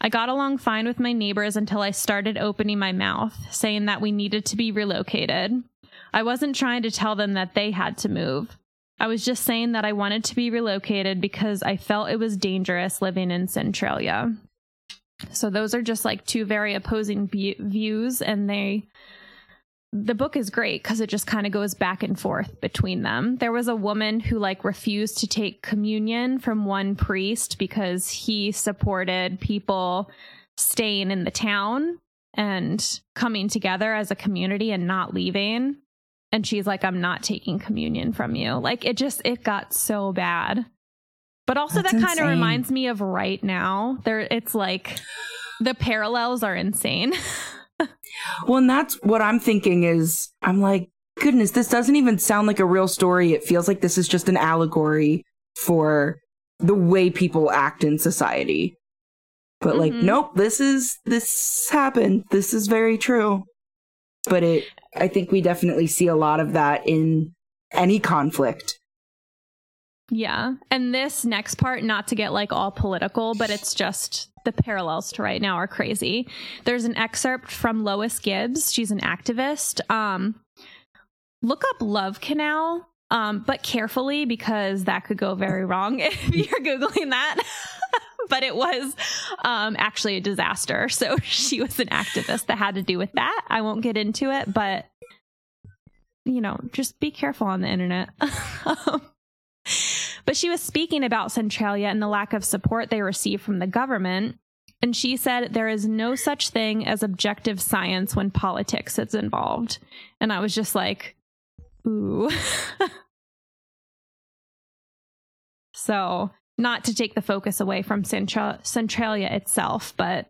I got along fine with my neighbors until I started opening my mouth, saying that we needed to be relocated. I wasn't trying to tell them that they had to move. I was just saying that I wanted to be relocated because I felt it was dangerous living in Centralia. So those are just like two very opposing views and they the book is great because it just kind of goes back and forth between them. There was a woman who like refused to take communion from one priest because he supported people staying in the town and coming together as a community and not leaving and she's like i'm not taking communion from you. Like it just it got so bad. But also That's that kind of reminds me of right now. There it's like the parallels are insane. Well and that's what i'm thinking is i'm like goodness this doesn't even sound like a real story. It feels like this is just an allegory for the way people act in society. But mm-hmm. like nope this is this happened. This is very true. But it I think we definitely see a lot of that in any conflict. Yeah. And this next part, not to get like all political, but it's just the parallels to right now are crazy. There's an excerpt from Lois Gibbs. She's an activist. Um, look up Love Canal, um, but carefully because that could go very wrong if you're Googling that. but it was um, actually a disaster. So she was an activist that had to do with that. I won't get into it, but you know, just be careful on the internet. but she was speaking about Centralia and the lack of support they receive from the government. And she said there is no such thing as objective science when politics is involved. And I was just like, ooh. so not to take the focus away from Centra- Centralia itself, but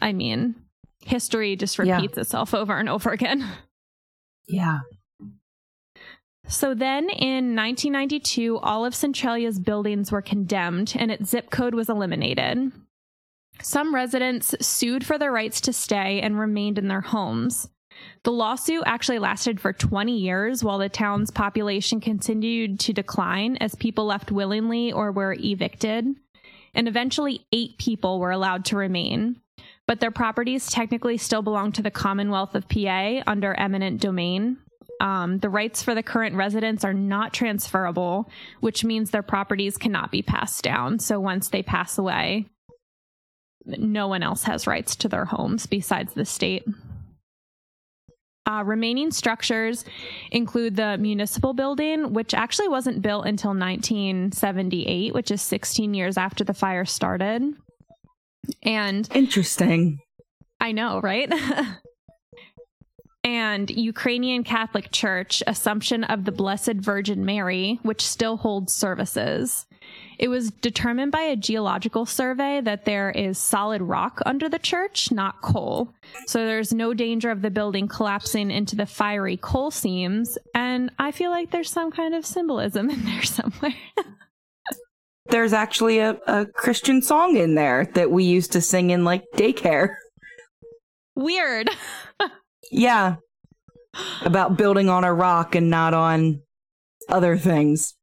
I mean, history just repeats yeah. itself over and over again. Yeah. So then in 1992, all of Centralia's buildings were condemned and its zip code was eliminated. Some residents sued for their rights to stay and remained in their homes. The lawsuit actually lasted for 20 years while the town's population continued to decline as people left willingly or were evicted. And eventually, eight people were allowed to remain. But their properties technically still belong to the Commonwealth of PA under eminent domain. Um, the rights for the current residents are not transferable, which means their properties cannot be passed down. So once they pass away, no one else has rights to their homes besides the state. Uh, remaining structures include the municipal building, which actually wasn't built until 1978, which is 16 years after the fire started. And interesting. I know, right? and Ukrainian Catholic Church Assumption of the Blessed Virgin Mary, which still holds services. It was determined by a geological survey that there is solid rock under the church, not coal. So there's no danger of the building collapsing into the fiery coal seams. And I feel like there's some kind of symbolism in there somewhere. there's actually a, a Christian song in there that we used to sing in like daycare. Weird. yeah. About building on a rock and not on other things.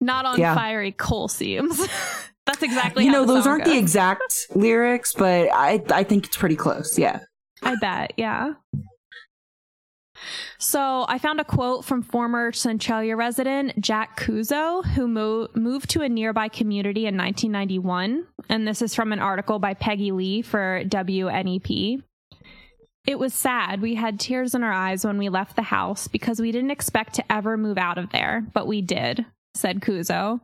Not on yeah. fiery coal seams. That's exactly you know those aren't goes. the exact lyrics, but I I think it's pretty close. Yeah, I bet. Yeah. So I found a quote from former Centralia resident Jack Kuzo, who mo- moved to a nearby community in 1991, and this is from an article by Peggy Lee for WNEP. It was sad. We had tears in our eyes when we left the house because we didn't expect to ever move out of there, but we did, said Kuzo.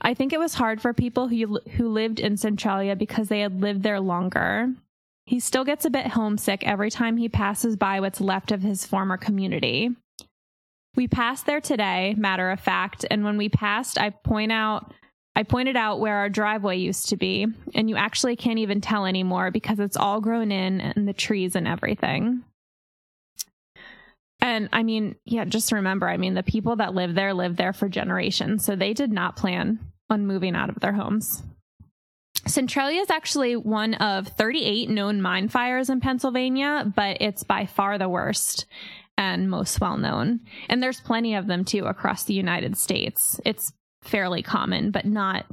I think it was hard for people who, who lived in Centralia because they had lived there longer. He still gets a bit homesick every time he passes by what's left of his former community. We passed there today, matter of fact, and when we passed, I point out I pointed out where our driveway used to be, and you actually can't even tell anymore because it's all grown in and the trees and everything. And I mean, yeah, just remember, I mean, the people that live there live there for generations, so they did not plan on moving out of their homes. Centralia is actually one of 38 known mine fires in Pennsylvania, but it's by far the worst and most well known. And there's plenty of them too across the United States. It's fairly common, but not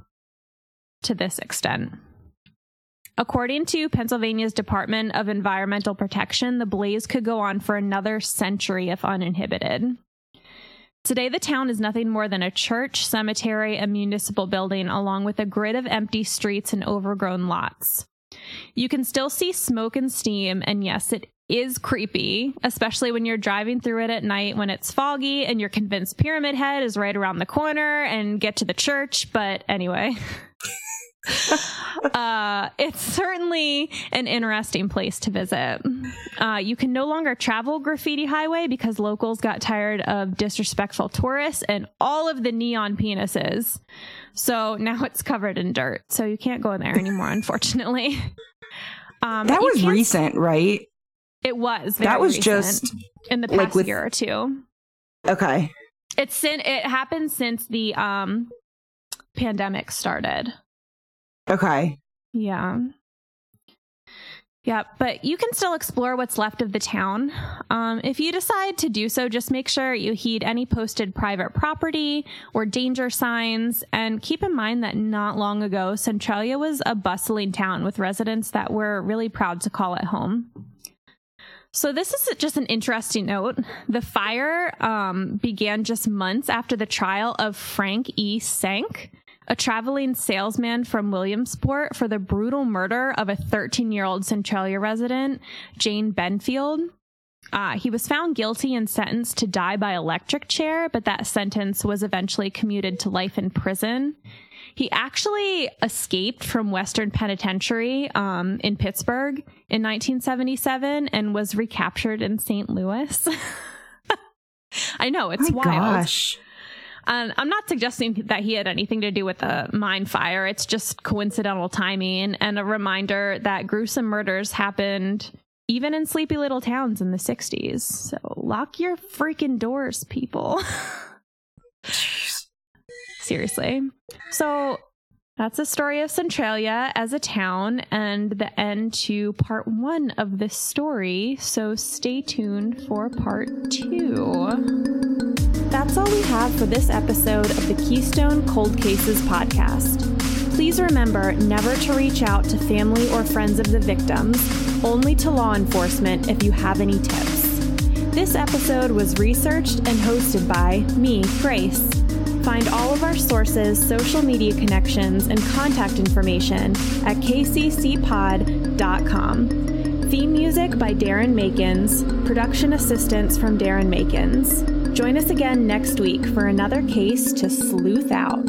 to this extent. According to Pennsylvania's Department of Environmental Protection, the blaze could go on for another century if uninhibited. Today, the town is nothing more than a church, cemetery, and municipal building, along with a grid of empty streets and overgrown lots. You can still see smoke and steam, and yes, it is creepy, especially when you're driving through it at night when it's foggy and you're convinced Pyramid Head is right around the corner and get to the church. But anyway. uh, it's certainly an interesting place to visit. Uh, you can no longer travel Graffiti Highway because locals got tired of disrespectful tourists and all of the neon penises. So now it's covered in dirt. So you can't go in there anymore, unfortunately. Um, that was recent, right? It was. that was just in the past like with, year or two. Okay. It's sin. It happened since the um pandemic started. Okay. Yeah. Yeah, but you can still explore what's left of the town. Um, if you decide to do so, just make sure you heed any posted private property or danger signs. And keep in mind that not long ago, Centralia was a bustling town with residents that were really proud to call it home. So this is just an interesting note. The fire um, began just months after the trial of Frank E. Sank, a traveling salesman from Williamsport for the brutal murder of a 13 year old Centralia resident, Jane Benfield. Uh, he was found guilty and sentenced to die by electric chair, but that sentence was eventually commuted to life in prison. He actually escaped from Western Penitentiary um, in Pittsburgh in 1977 and was recaptured in St. Louis. I know it's My wild. Gosh. And I'm not suggesting that he had anything to do with the mine fire. It's just coincidental timing and a reminder that gruesome murders happened even in sleepy little towns in the 60s. So lock your freaking doors, people. Seriously. So that's the story of Centralia as a town and the end to part one of this story. So stay tuned for part two. That's all we have for this episode of the Keystone Cold Cases podcast. Please remember never to reach out to family or friends of the victims, only to law enforcement if you have any tips. This episode was researched and hosted by me, Grace. Find all of our sources, social media connections, and contact information at kccpod.com. Theme music by Darren Makins, production assistance from Darren Makins. Join us again next week for another case to sleuth out.